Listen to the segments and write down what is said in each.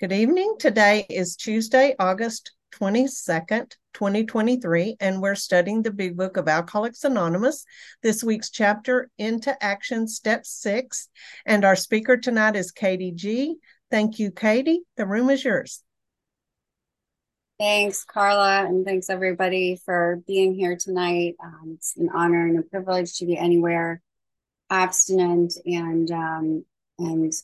Good evening. Today is Tuesday, August 22nd, 2023, and we're studying the Big Book of Alcoholics Anonymous. This week's chapter, Into Action, Step 6. And our speaker tonight is Katie G. Thank you, Katie. The room is yours. Thanks, Carla, and thanks everybody for being here tonight. Um, it's an honor and a privilege to be anywhere abstinent and um, and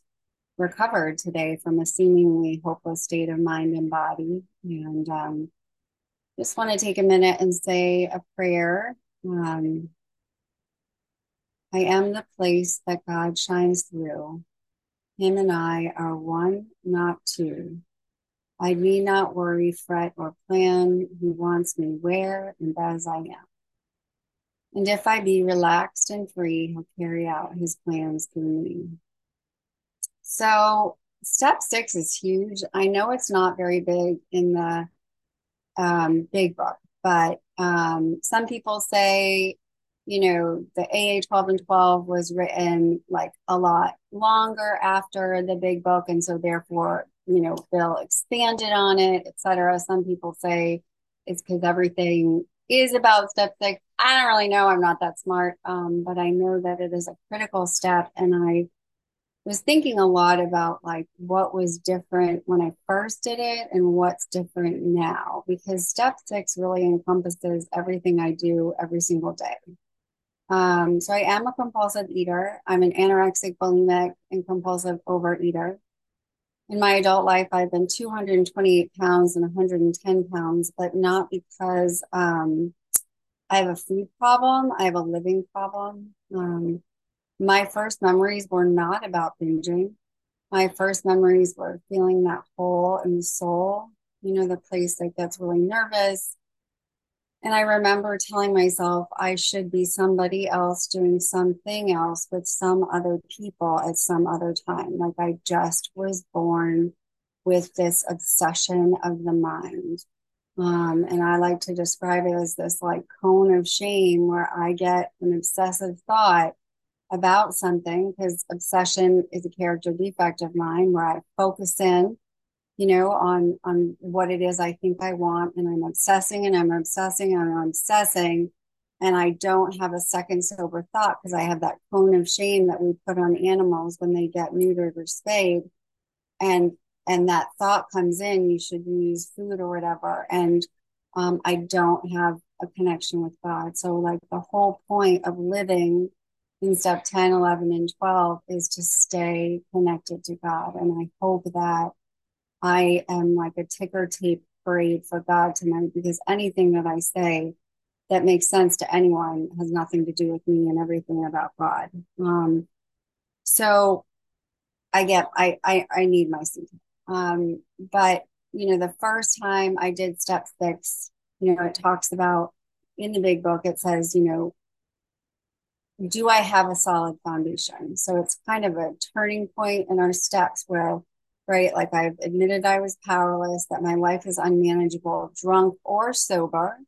recovered today from a seemingly hopeless state of mind and body. And um, just want to take a minute and say a prayer. Um, I am the place that God shines through. Him and I are one, not two. I need not worry, fret, or plan. He wants me where and as I am. And if I be relaxed and free, he'll carry out his plans through me. So step six is huge. I know it's not very big in the um, big book, but um, some people say, you know, the AA 12 and 12 was written like a lot longer after the big book. And so therefore, you know, they'll expand it on it, etc. Some people say it's because everything is about step six. I don't really know. I'm not that smart, um, but I know that it is a critical step. And I was thinking a lot about like what was different when I first did it and what's different now because step six really encompasses everything I do every single day. Um, so I am a compulsive eater. I'm an anorexic, bulimic, and compulsive overeater. In my adult life, I've been 228 pounds and 110 pounds, but not because um, I have a food problem. I have a living problem. Um, my first memories were not about binging. My first memories were feeling that hole in the soul, you know, the place that gets really nervous. And I remember telling myself I should be somebody else doing something else with some other people at some other time. Like I just was born with this obsession of the mind. Um, and I like to describe it as this like cone of shame where I get an obsessive thought about something because obsession is a character defect of mine where I focus in, you know, on on what it is I think I want and I'm obsessing and I'm obsessing and I'm obsessing. And I don't have a second sober thought because I have that cone of shame that we put on animals when they get neutered or spayed. And and that thought comes in you should use food or whatever. And um, I don't have a connection with God. So like the whole point of living in step 10, 11, and 12 is to stay connected to God. And I hope that I am like a ticker tape parade for God tonight because anything that I say that makes sense to anyone has nothing to do with me and everything about God. Um, so I get, I, I, I need my seat. Um, but you know, the first time I did step six, you know, it talks about in the big book, it says, you know, do I have a solid foundation? So it's kind of a turning point in our steps where, right, like I've admitted I was powerless, that my life is unmanageable, drunk or sober.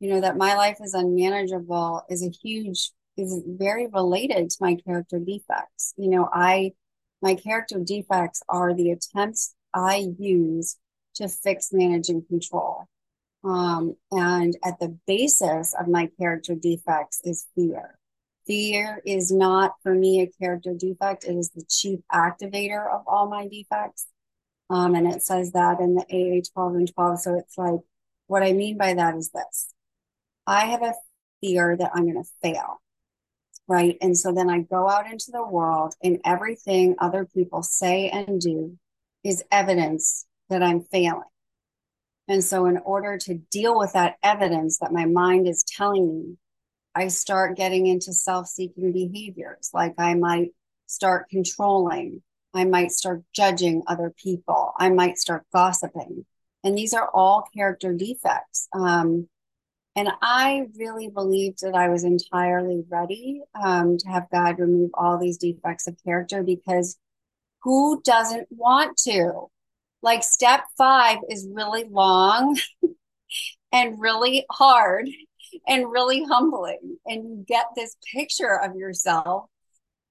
You know, that my life is unmanageable is a huge, is very related to my character defects. You know, I, my character defects are the attempts I use to fix, manage, and control. Um, and at the basis of my character defects is fear. Fear is not for me a character defect, it is the chief activator of all my defects. Um, and it says that in the AA 12 and 12. So it's like, what I mean by that is this I have a fear that I'm going to fail. Right. And so then I go out into the world, and everything other people say and do is evidence that I'm failing. And so, in order to deal with that evidence that my mind is telling me, I start getting into self seeking behaviors. Like I might start controlling, I might start judging other people, I might start gossiping. And these are all character defects. Um, and I really believed that I was entirely ready um, to have God remove all these defects of character because who doesn't want to? Like step five is really long and really hard and really humbling. And you get this picture of yourself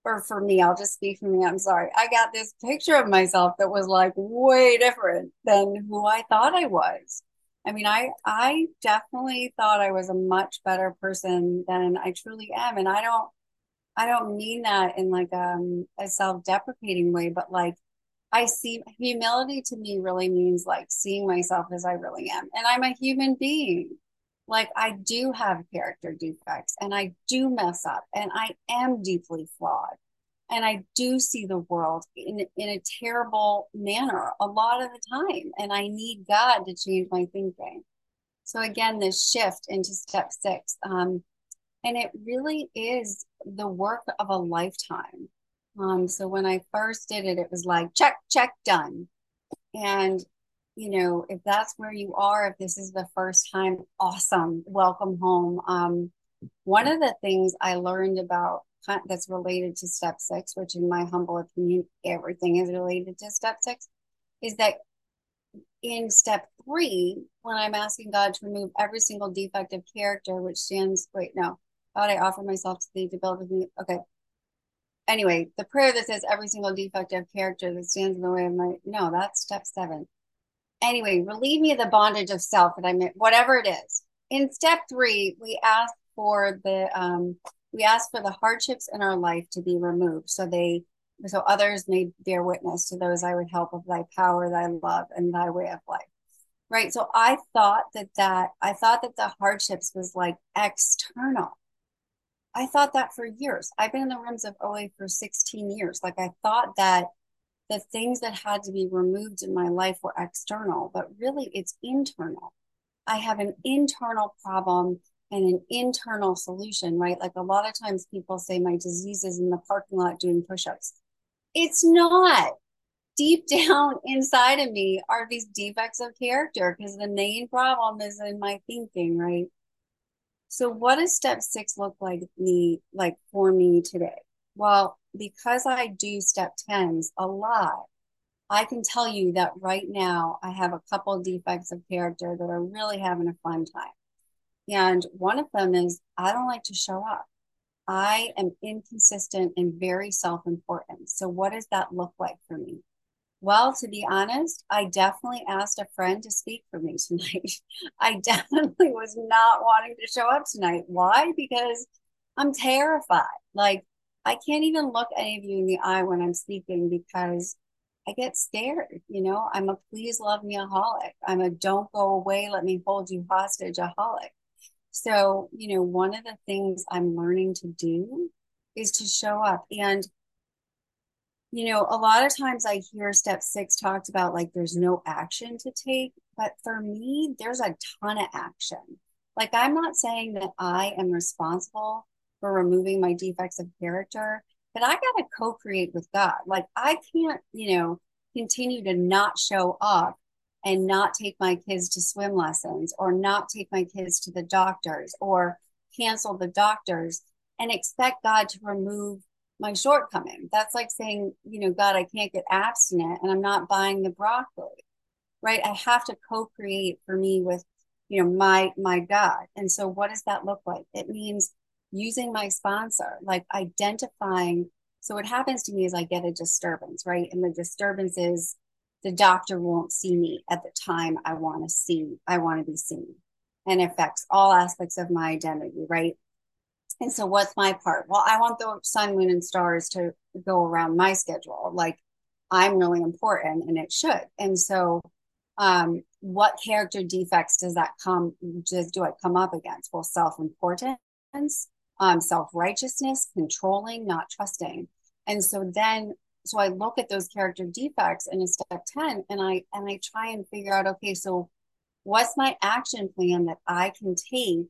or for me, I'll just speak for me. I'm sorry. I got this picture of myself that was like way different than who I thought I was. I mean, I I definitely thought I was a much better person than I truly am. And I don't I don't mean that in like um, a self-deprecating way, but like I see humility to me really means like seeing myself as I really am. And I'm a human being. Like I do have character defects and I do mess up and I am deeply flawed. And I do see the world in, in a terrible manner a lot of the time. And I need God to change my thinking. So again, this shift into step six. Um, and it really is the work of a lifetime. Um, so when I first did it, it was like check, check, done. And you know, if that's where you are, if this is the first time, awesome, welcome home. Um, one of the things I learned about that's related to step six, which in my humble opinion, everything is related to step six, is that in step three, when I'm asking God to remove every single defective character, which stands, wait, no, how I offer myself to thee to build with me? Okay. Anyway, the prayer that says every single defect of character that stands in the way of my, no, that's step seven. Anyway, relieve me of the bondage of self that I meant, whatever it is. In step three, we ask for the, um, we ask for the hardships in our life to be removed so they so others may bear witness to those I would help of thy power, thy love, and thy way of life right so i thought that that i thought that the hardships was like external I thought that for years. I've been in the rooms of OA for 16 years. Like I thought that the things that had to be removed in my life were external, but really it's internal. I have an internal problem and an internal solution, right? Like a lot of times people say my disease is in the parking lot doing push ups. It's not. Deep down inside of me are these defects of character because the main problem is in my thinking, right? So what does step six look like me like for me today? Well, because I do step tens a lot, I can tell you that right now I have a couple of defects of character that are really having a fun time. And one of them is I don't like to show up. I am inconsistent and very self important. So, what does that look like for me? Well, to be honest, I definitely asked a friend to speak for me tonight. I definitely was not wanting to show up tonight. Why? Because I'm terrified. Like, I can't even look any of you in the eye when I'm speaking because I get scared. You know, I'm a please love me aholic. I'm a don't go away, let me hold you hostage aholic. So, you know, one of the things I'm learning to do is to show up. And you know, a lot of times I hear step six talked about like there's no action to take, but for me, there's a ton of action. Like, I'm not saying that I am responsible for removing my defects of character, but I got to co create with God. Like, I can't, you know, continue to not show up and not take my kids to swim lessons or not take my kids to the doctors or cancel the doctors and expect God to remove my shortcoming. That's like saying, you know, God, I can't get abstinent and I'm not buying the broccoli. Right? I have to co-create for me with, you know, my my God. And so what does that look like? It means using my sponsor, like identifying. So what happens to me is I get a disturbance, right? And the disturbance is the doctor won't see me at the time I want to see, I want to be seen and affects all aspects of my identity, right? And so, what's my part? Well, I want the sun, moon, and stars to go around my schedule. Like, I'm really important and it should. And so, um, what character defects does that come, just do I come up against? Well, self importance, um, self righteousness, controlling, not trusting. And so, then, so I look at those character defects in a step 10 and I, and I try and figure out, okay, so what's my action plan that I can take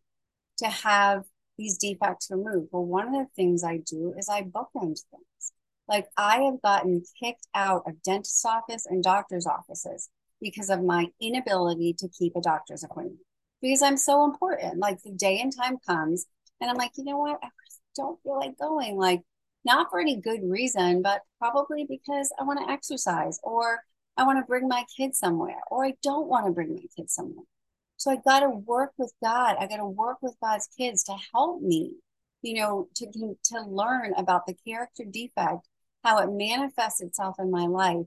to have these defects removed? Well, one of the things I do is I bookend things. Like I have gotten kicked out of dentist office and doctor's offices because of my inability to keep a doctor's appointment because I'm so important. Like the day and time comes and I'm like, you know what? I don't feel like going. Like not for any good reason, but probably because I want to exercise or I want to bring my kids somewhere or I don't want to bring my kids somewhere. So I got to work with God. I got to work with God's kids to help me you know, to, to learn about the character defect, how it manifests itself in my life,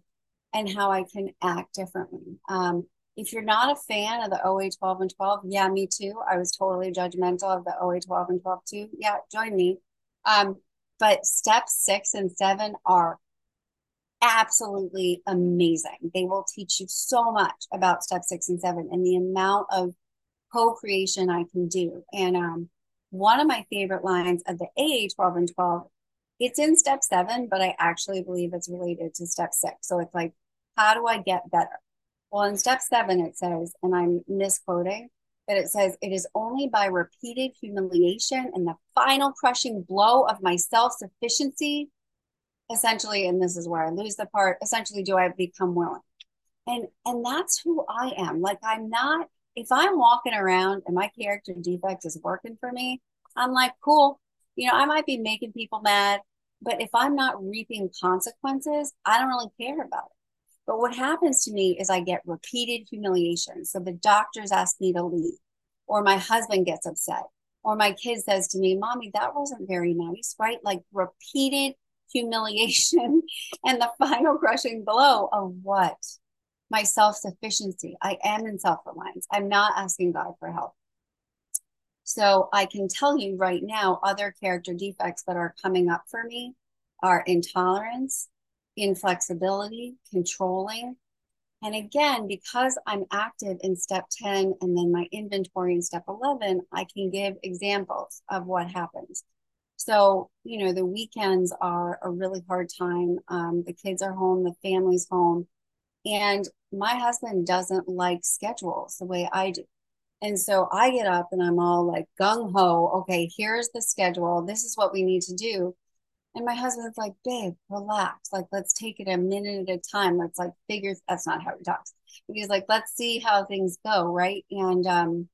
and how I can act differently. Um, if you're not a fan of the OA 12 and 12, yeah, me too. I was totally judgmental of the OA 12 and 12 too. Yeah, join me. Um, but step six and seven are absolutely amazing. They will teach you so much about step six and seven and the amount of co-creation I can do. And um, one of my favorite lines of the AA 12 and 12, it's in step seven, but I actually believe it's related to step six. So it's like, how do I get better? Well, in step seven, it says, and I'm misquoting, but it says, it is only by repeated humiliation and the final crushing blow of my self sufficiency, essentially, and this is where I lose the part, essentially, do I become willing? And and that's who I am. Like I'm not if I'm walking around and my character defect is working for me, I'm like, cool. You know, I might be making people mad, but if I'm not reaping consequences, I don't really care about it. But what happens to me is I get repeated humiliation. So the doctors ask me to leave, or my husband gets upset, or my kid says to me, Mommy, that wasn't very nice, right? Like repeated humiliation and the final crushing blow of what? my self sufficiency. I am in self reliance. I'm not asking God for help. So I can tell you right now, other character defects that are coming up for me are intolerance, inflexibility, controlling. And again, because I'm active in step 10 and then my inventory in step 11, I can give examples of what happens. So, you know, the weekends are a really hard time. Um, the kids are home, the family's home. And my husband doesn't like schedules the way I do. And so I get up and I'm all like gung ho. Okay, here's the schedule. This is what we need to do. And my husband's like, babe, relax. Like, let's take it a minute at a time. Let's like figure. That's not how he talks. He's like, let's see how things go, right? And um,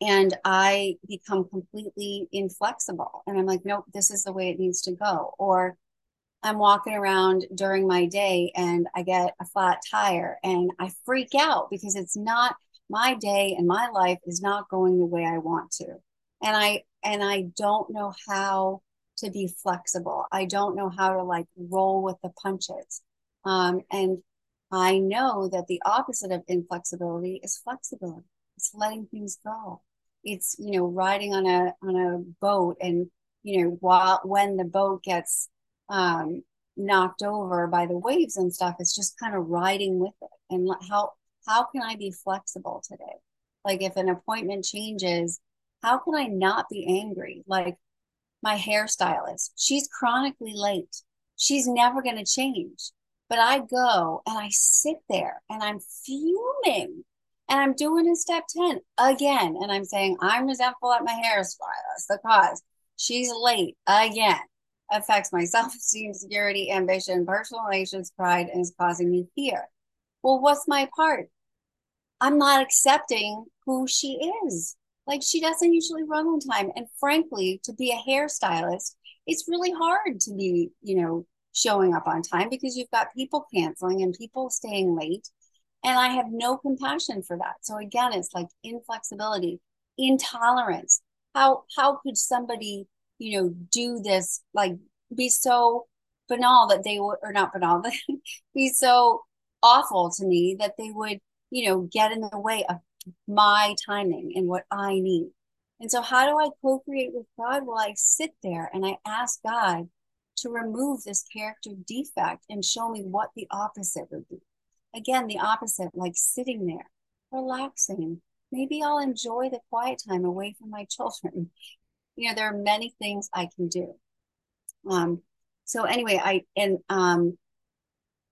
and I become completely inflexible. And I'm like, nope, this is the way it needs to go. Or I'm walking around during my day and I get a flat tire and I freak out because it's not my day and my life is not going the way I want to. And I and I don't know how to be flexible. I don't know how to like roll with the punches. Um, and I know that the opposite of inflexibility is flexibility. It's letting things go. It's you know riding on a on a boat and you know while when the boat gets um, knocked over by the waves and stuff. It's just kind of riding with it. And how how can I be flexible today? Like if an appointment changes, how can I not be angry? Like my hairstylist, she's chronically late. She's never going to change. But I go and I sit there and I'm fuming and I'm doing a step 10 again. And I'm saying, I'm resentful at my hairstylist the because she's late again affects my self esteem, security, ambition, personal relations, pride, and is causing me fear. Well, what's my part? I'm not accepting who she is. Like, she doesn't usually run on time. And frankly, to be a hairstylist, it's really hard to be, you know, showing up on time because you've got people canceling and people staying late. And I have no compassion for that. So again, it's like inflexibility, intolerance. How how could somebody you know, do this, like be so banal that they would, or not banal, but be so awful to me that they would, you know, get in the way of my timing and what I need. And so, how do I co create with God? Well, I sit there and I ask God to remove this character defect and show me what the opposite would be. Again, the opposite, like sitting there, relaxing. Maybe I'll enjoy the quiet time away from my children. You know there are many things i can do. Um so anyway i and um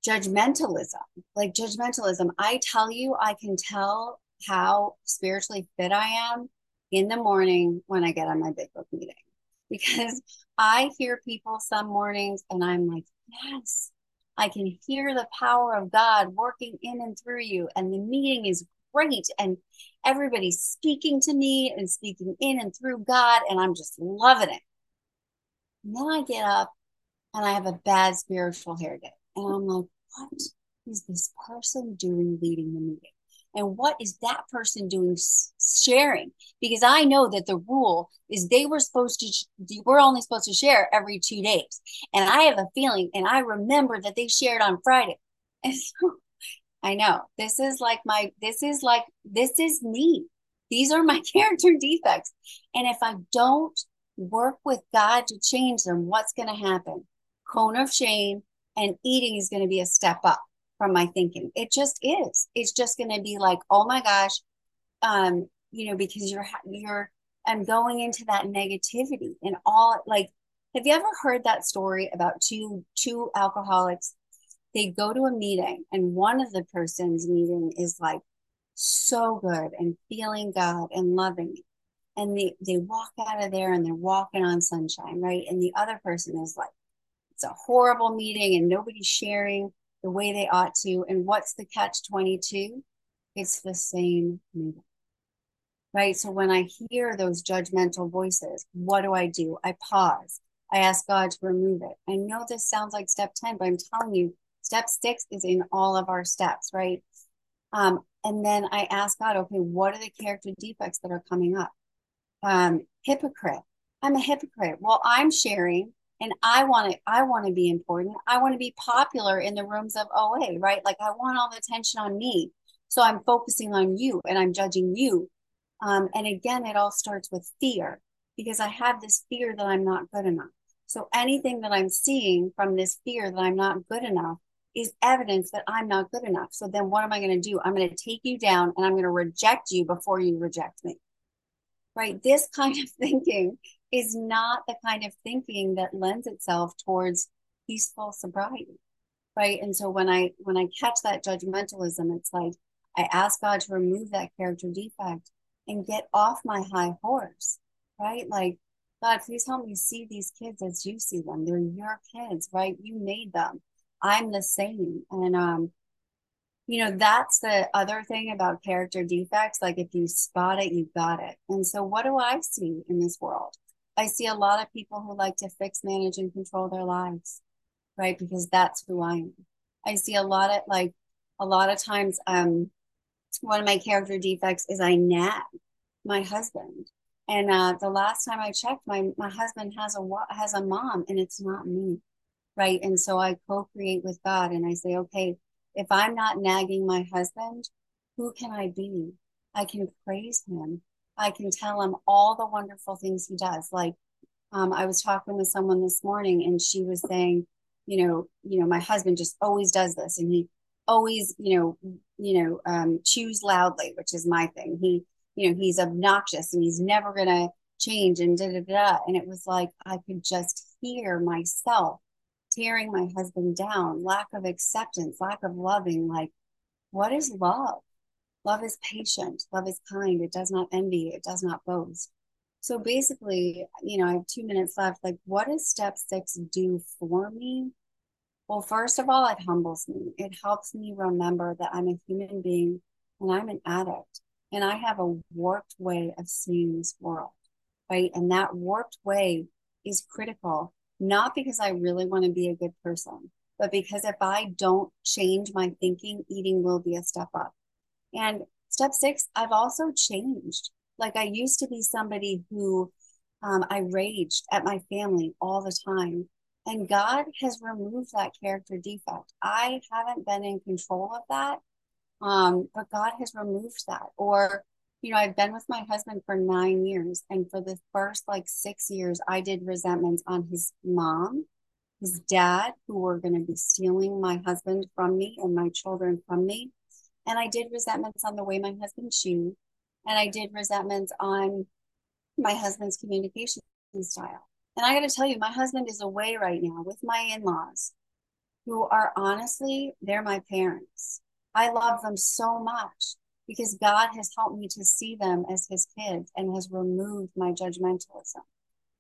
judgmentalism like judgmentalism. I tell you i can tell how spiritually fit i am in the morning when i get on my big book meeting. Because i hear people some mornings and i'm like yes i can hear the power of god working in and through you and the meeting is great. And everybody's speaking to me and speaking in and through God. And I'm just loving it. And then I get up and I have a bad spiritual hair day. And I'm like, what is this person doing leading the meeting? And what is that person doing sharing? Because i know that the rule is they were supposed to we're only supposed to share every two days. And i have a feeling and i remember that they shared on friday. And so i know this is like my this is like this is me. These are my character defects. And if i don't work with god to change them what's going to happen? Cone of shame and eating is going to be a step up from my thinking. It just is. It's just going to be like, oh my gosh, um, you know, because you're you're I'm going into that negativity and all like. Have you ever heard that story about two two alcoholics? They go to a meeting and one of the person's meeting is like so good and feeling God and loving And they, they walk out of there and they're walking on sunshine, right? And the other person is like, it's a horrible meeting and nobody's sharing the way they ought to. And what's the catch 22? It's the same meeting. Right. So when I hear those judgmental voices, what do I do? I pause. I ask God to remove it. I know this sounds like step 10, but I'm telling you, step six is in all of our steps, right? Um, and then I ask God, okay, what are the character defects that are coming up? Um, hypocrite. I'm a hypocrite. Well, I'm sharing and i want to i want to be important. I want to be popular in the rooms of oa right? Like i want all the attention on me. So i'm focusing on you and i'm judging you. Um, and again it all starts with fear because i have this fear that i'm not good enough. So anything that i'm seeing from this fear that i'm not good enough is evidence that i'm not good enough. So then what am i going to do? I'm going to take you down and i'm going to reject you before you reject me. Right? This kind of thinking is not the kind of thinking that lends itself towards peaceful sobriety right? And so when i when i catch that judgmentalism it's like i ask god to remove that character defect and get off my high horse right? Like god please help me see these kids as you see them. They're your kids right? You made them. I'm the same. And um you know that's the other thing about character defects. Like if you spot it you got it. And so what do i see in this world I see a lot of people who like to fix, manage, and control their lives, right? Because that's who I am. I see a lot of like a lot of times um one of my character defects is I nag my husband. And uh, the last time I checked, my my husband has a has a mom, and it's not me, right? And so I co-create with God, and I say, okay, if I'm not nagging my husband, who can I be? I can praise him. I can tell him all the wonderful things he does. Like um, I was talking with someone this morning and she was saying, you know, you know, my husband just always does this and he always, you know, you know, um, chews loudly, which is my thing. He, you know, he's obnoxious and he's never gonna change and da da da. And it was like I could just hear myself tearing my husband down, lack of acceptance, lack of loving. Like, what is love? Love is patient, love is kind, it does not envy, it does not boast. So basically, you know, I have two minutes left. Like, what does step six do for me? Well, first of all, it humbles me. It helps me remember that I'm a human being and I'm an addict and I have a warped way of seeing this world, right? And that warped way is critical, not because I really want to be a good person, but because if I don't change my thinking, eating will be a step up. And step six, I've also changed. Like I used to be somebody who um, I raged at my family all the time. And God has removed that character defect. I haven't been in control of that, um, but God has removed that. Or, you know, I've been with my husband for nine years. And for the first like six years, I did resentments on his mom, his dad, who were going to be stealing my husband from me and my children from me. And I did resentments on the way my husband chewed. And I did resentments on my husband's communication style. And I got to tell you, my husband is away right now with my in laws, who are honestly, they're my parents. I love them so much because God has helped me to see them as his kids and has removed my judgmentalism.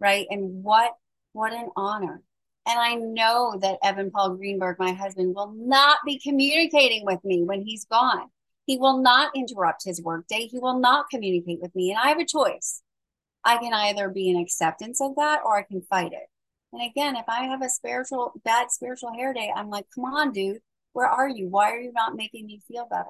Right. And what, what an honor and I know that Evan Paul Greenberg, my husband, will not be communicating with me when he's gone. He will not interrupt his workday. He will not communicate with me. And I have a choice. I can either be in acceptance of that or I can fight it. And again, if I have a spiritual, bad spiritual hair day, I'm like, come on, dude, where are you? Why are you not making me feel better?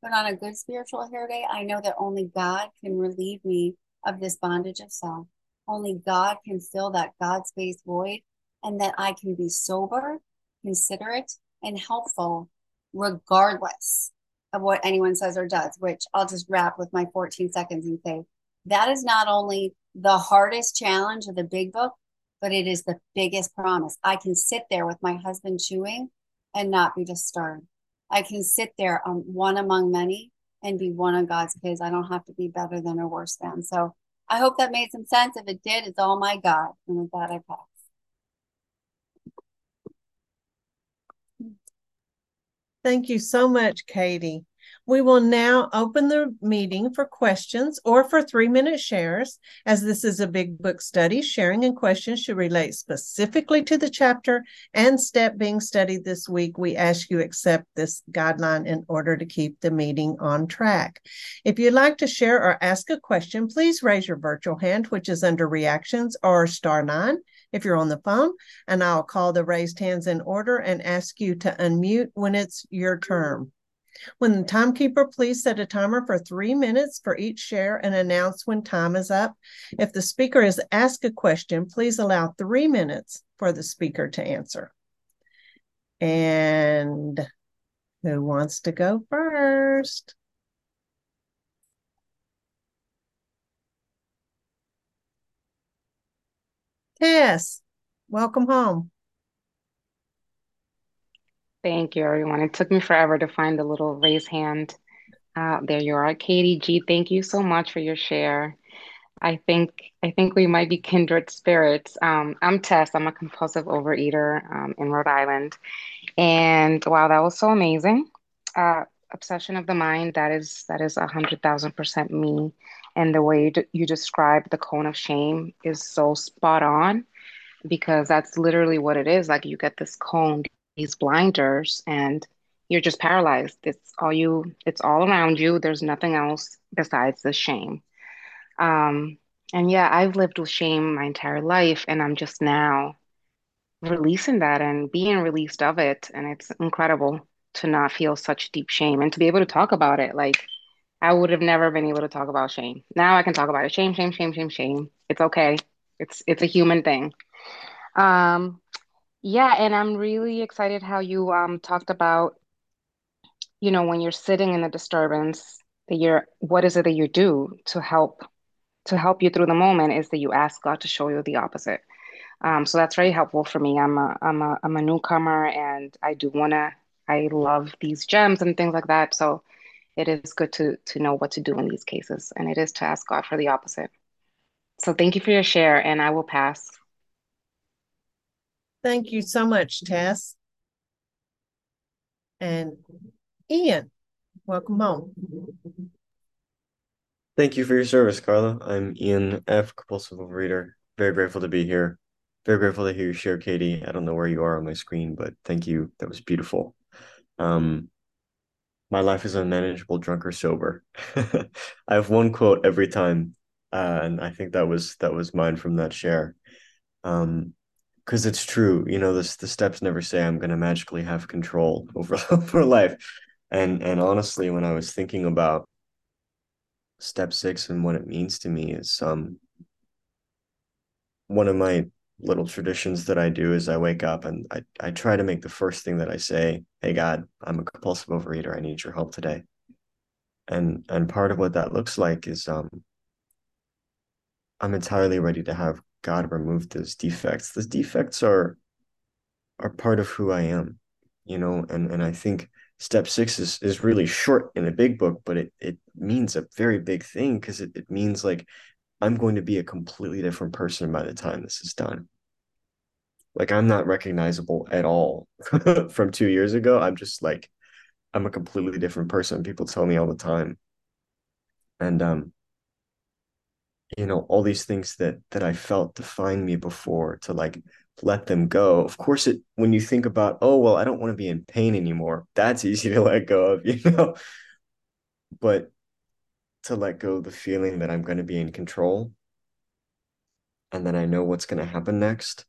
But on a good spiritual hair day, I know that only God can relieve me of this bondage of self. Only God can fill that God space void, and that I can be sober, considerate, and helpful regardless of what anyone says or does, which I'll just wrap with my 14 seconds and say that is not only the hardest challenge of the big book, but it is the biggest promise. I can sit there with my husband chewing and not be disturbed. I can sit there on one among many and be one of God's kids. I don't have to be better than or worse than. So I hope that made some sense. If it did, it's all my God. And with that, I pass. Thank you so much, Katie. We will now open the meeting for questions or for three minute shares. As this is a big book study, sharing and questions should relate specifically to the chapter and step being studied this week. We ask you accept this guideline in order to keep the meeting on track. If you'd like to share or ask a question, please raise your virtual hand, which is under reactions or star nine if you're on the phone, and I'll call the raised hands in order and ask you to unmute when it's your turn. When the timekeeper, please set a timer for three minutes for each share and announce when time is up. If the speaker is asked a question, please allow three minutes for the speaker to answer. And who wants to go first? Tess, welcome home. Thank you, everyone. It took me forever to find the little raise hand. Uh, there you are, Katie G. Thank you so much for your share. I think I think we might be kindred spirits. Um, I'm Tess. I'm a compulsive overeater um, in Rhode Island, and wow, that was so amazing. Uh, obsession of the mind. That is that is a hundred thousand percent me. And the way you, you describe the cone of shame is so spot on because that's literally what it is. Like you get this cone, these blinders, and you're just paralyzed. It's all you, it's all around you. There's nothing else besides the shame. Um, and yeah, I've lived with shame my entire life, and I'm just now releasing that and being released of it. And it's incredible to not feel such deep shame and to be able to talk about it. Like, I would have never been able to talk about shame. Now I can talk about it. Shame, shame, shame, shame, shame. It's okay. It's it's a human thing. Um, yeah, and I'm really excited how you um talked about, you know, when you're sitting in a disturbance, that you're what is it that you do to help to help you through the moment is that you ask God to show you the opposite. Um, so that's very helpful for me. I'm a I'm a I'm a newcomer and I do wanna I love these gems and things like that. So it is good to to know what to do in these cases, and it is to ask God for the opposite. So thank you for your share, and I will pass. Thank you so much, Tess. And Ian, welcome home. Thank you for your service, Carla. I'm Ian F., compulsive overeater. Very grateful to be here. Very grateful to hear you share, Katie. I don't know where you are on my screen, but thank you. That was beautiful. Um, my life is unmanageable, drunk or sober. I have one quote every time, uh, and I think that was that was mine from that share. Um, because it's true, you know, this the steps never say I'm gonna magically have control over over life. And and honestly, when I was thinking about step six and what it means to me is um one of my little traditions that I do is I wake up and I, I try to make the first thing that I say, Hey God, I'm a compulsive overeater. I need your help today. And and part of what that looks like is um I'm entirely ready to have God remove those defects. Those defects are are part of who I am, you know, and and I think step six is is really short in a big book, but it it means a very big thing because it, it means like I'm going to be a completely different person by the time this is done. Like I'm not recognizable at all from two years ago. I'm just like I'm a completely different person. People tell me all the time. And um, you know, all these things that that I felt define me before to like let them go. Of course, it when you think about, oh well, I don't want to be in pain anymore. That's easy to let go of, you know. But to let go the feeling that I'm going to be in control and then I know what's going to happen next,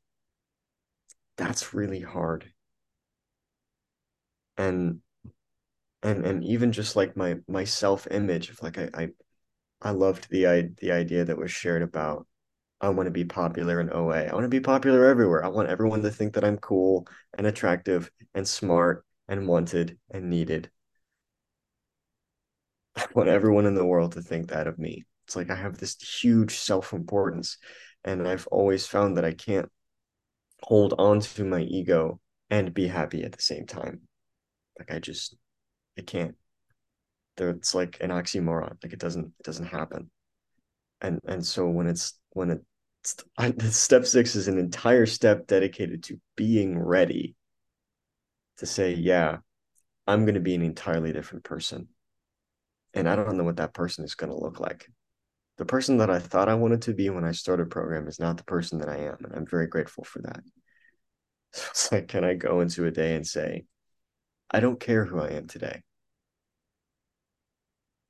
that's really hard. And and and even just like my my self-image of like I I, I loved the I, the idea that was shared about I want to be popular in OA. I want to be popular everywhere. I want everyone to think that I'm cool and attractive and smart and wanted and needed. Want everyone in the world to think that of me. It's like I have this huge self-importance and I've always found that I can't hold on to my ego and be happy at the same time. Like I just I can't. There it's like an oxymoron. Like it doesn't it doesn't happen. And and so when it's when it step six is an entire step dedicated to being ready to say, yeah, I'm going to be an entirely different person. And I don't know what that person is going to look like. The person that I thought I wanted to be when I started program is not the person that I am. And I'm very grateful for that. So it's like, can I go into a day and say, I don't care who I am today.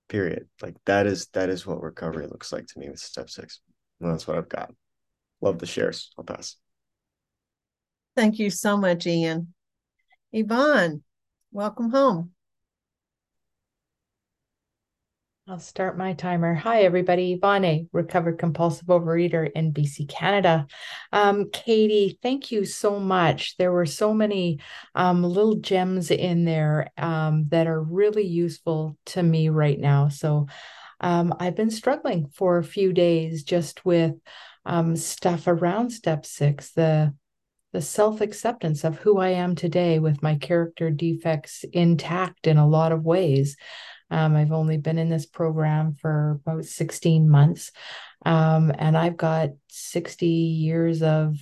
Period. Like that is that is what recovery looks like to me with step six. That's what I've got. Love the shares. I'll pass. Thank you so much, Ian. Yvonne, welcome home. I'll start my timer. Hi, everybody. Yvonne, recovered compulsive overeater in BC, Canada. Um, Katie, thank you so much. There were so many um, little gems in there um, that are really useful to me right now. So um, I've been struggling for a few days just with um, stuff around step six, the the self acceptance of who I am today with my character defects intact in a lot of ways. Um, I've only been in this program for about 16 months, um, and I've got 60 years of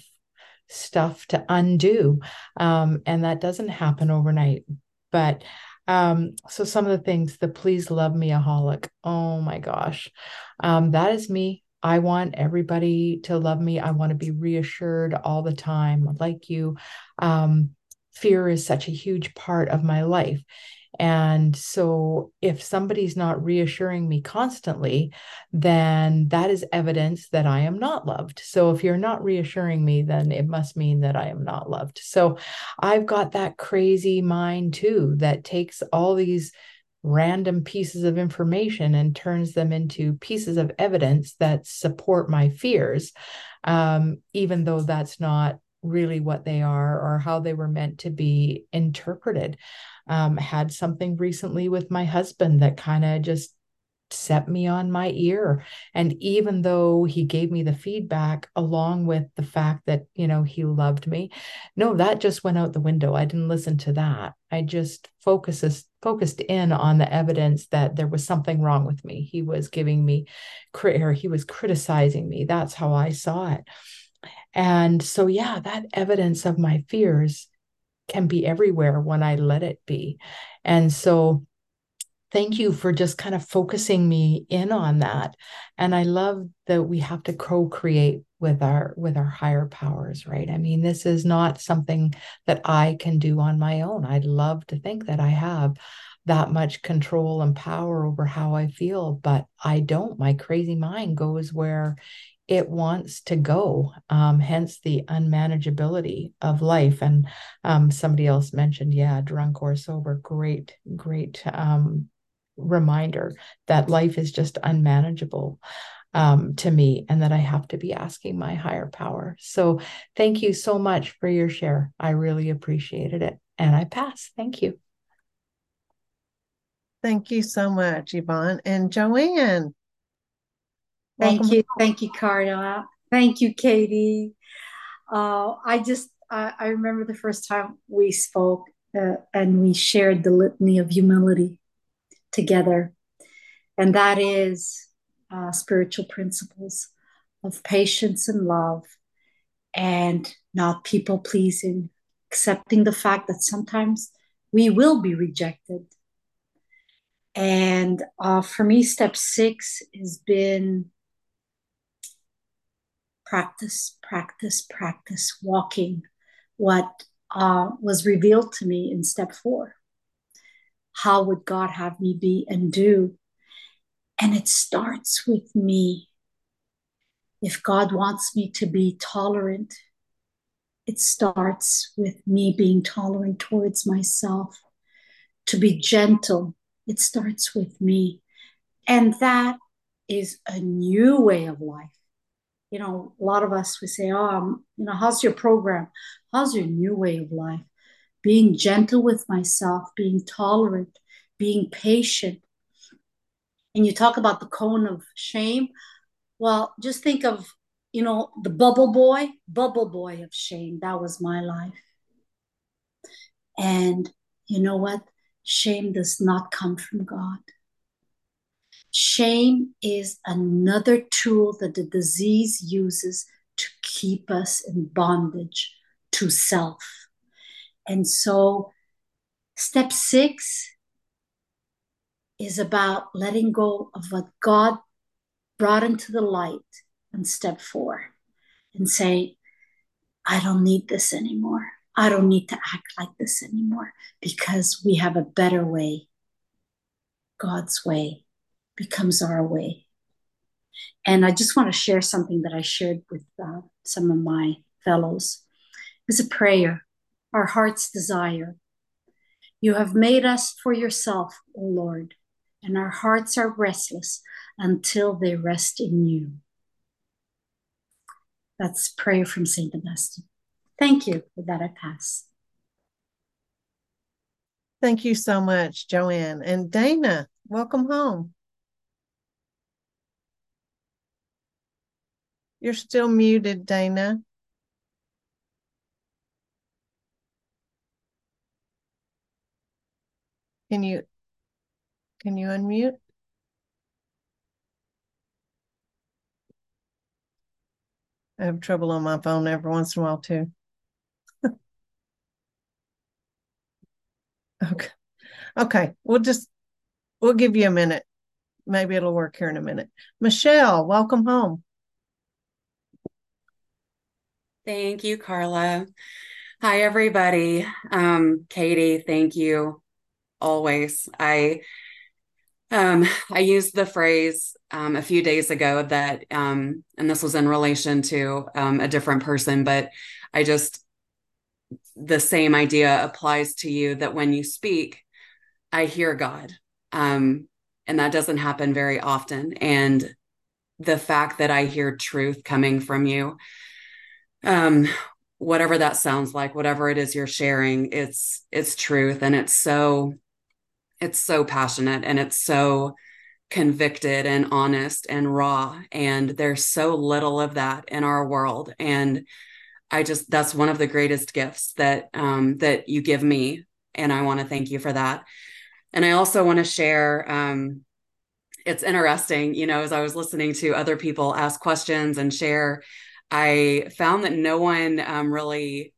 stuff to undo. Um, and that doesn't happen overnight. But um, so some of the things, the please love me aholic. Oh my gosh. Um, that is me. I want everybody to love me. I want to be reassured all the time, like you. Um, fear is such a huge part of my life. And so, if somebody's not reassuring me constantly, then that is evidence that I am not loved. So, if you're not reassuring me, then it must mean that I am not loved. So, I've got that crazy mind too that takes all these random pieces of information and turns them into pieces of evidence that support my fears, um, even though that's not really what they are or how they were meant to be interpreted. Um, had something recently with my husband that kind of just set me on my ear. And even though he gave me the feedback along with the fact that you know he loved me no that just went out the window. I didn't listen to that. I just focuses focused in on the evidence that there was something wrong with me. He was giving me or he was criticizing me. That's how i saw it and so yeah that evidence of my fears can be everywhere when I let it be. And so thank you for just kind of focusing me in on that. And i love that we have to co-create with our with our higher powers right? I mean this is not something that i can do on my own. I'd love to think that i have that much control and power over how i feel but i don't. My crazy mind goes where it wants to go, um, hence the unmanageability of life. And um, somebody else mentioned, yeah, drunk or sober, great, great um, reminder that life is just unmanageable um, to me and that I have to be asking my higher power. So thank you so much for your share. I really appreciated it. And I pass. Thank you. Thank you so much, Yvonne. And Joanne, Thank Welcome. you. Thank you, Carla. Thank you, Katie. Uh, I just, I, I, remember the first time we spoke uh, and we shared the litany of humility together. And that is uh, spiritual principles of patience and love and not people pleasing, accepting the fact that sometimes we will be rejected. And uh, for me, step six has been practice, practice, practice walking what uh, was revealed to me in step four. How would God have me be and do? And it starts with me. If God wants me to be tolerant, it starts with me being tolerant towards myself, to be gentle. It starts with me. And that is a new way of life. You know, a lot of us, we say, oh, um, you know, how's your program? How's your new way of life? Being gentle with myself, being tolerant, being patient. And you talk about the cone of shame. Well, just think of, you know, the bubble boy, bubble boy of shame. That was my life. And you know what? Shame does not come from God. Shame is another tool that the disease uses to keep us in bondage to self. And so, step six is about letting go of what God brought into the light in step four and say, I don't need this anymore. I don't need to act like this anymore because we have a better way. God's way becomes our way. And I just want to share something that I shared with uh, some of my fellows. It's a prayer, our heart's desire. You have made us for yourself, O Lord, and our hearts are restless until they rest in you. That's prayer from St. Augustine. Thank you. With that, I pass. Thank you so much, Joanne. And Dana, welcome home. You're still muted, Dana. Can you can you unmute? I have trouble on my phone every once in a while too. okay. Okay. We'll just we'll give you a minute. Maybe it'll work here in a minute. Michelle, welcome home. Thank you, Carla. Hi, everybody. Um, Katie, thank you always. I um, I used the phrase um, a few days ago that, um, and this was in relation to um, a different person, but I just, the same idea applies to you that when you speak, I hear God. Um, and that doesn't happen very often. And the fact that I hear truth coming from you um whatever that sounds like whatever it is you're sharing it's it's truth and it's so it's so passionate and it's so convicted and honest and raw and there's so little of that in our world and i just that's one of the greatest gifts that um that you give me and i want to thank you for that. And i also want to share um it's interesting you know as i was listening to other people ask questions and share I found that no one um, really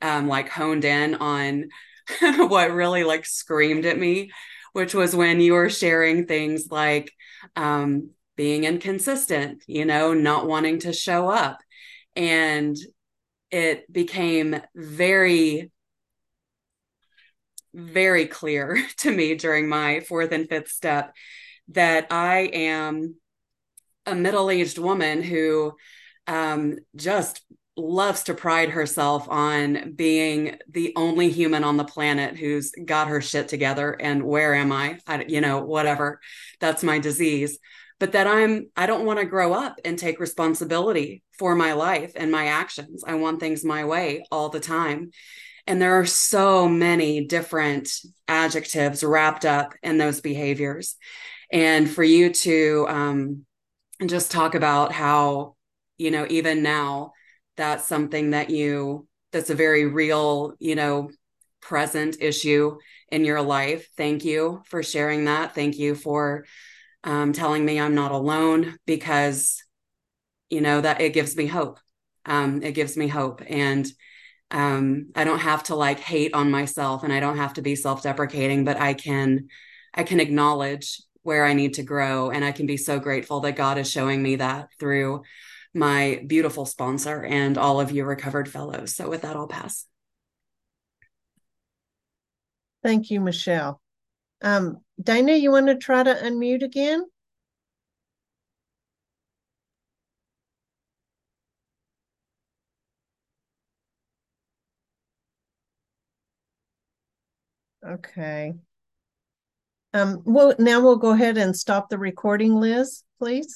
um, like honed in on what really like screamed at me, which was when you were sharing things like um, being inconsistent, you know, not wanting to show up. And it became very, very clear to me during my fourth and fifth step that I am a middle aged woman who um, just loves to pride herself on being the only human on the planet who's got her shit together and where am I? I you know whatever. That's my disease. But that I'm I don't want to grow up and take responsibility for my life and my actions. I want things my way all the time. And there are so many different adjectives wrapped up in those behaviors. And for you to um, just talk about how you know even now that's something that you that's a very real you know present issue in your life. Thank you for sharing that. Thank you for um, telling me i'm not alone because you know that it gives me hope. Um, it gives me hope. And um, i don't have to like hate on myself and i don't have to be self-deprecating but i can i can acknowledge where i need to grow. And i can be so grateful that god is showing me that through my beautiful sponsor and all of you recovered fellows. So with that, I'll pass. Thank you, Michelle. Um, Dana, you want to try to unmute again? Okay. Um, well, now we'll go ahead and stop the recording, Liz, please.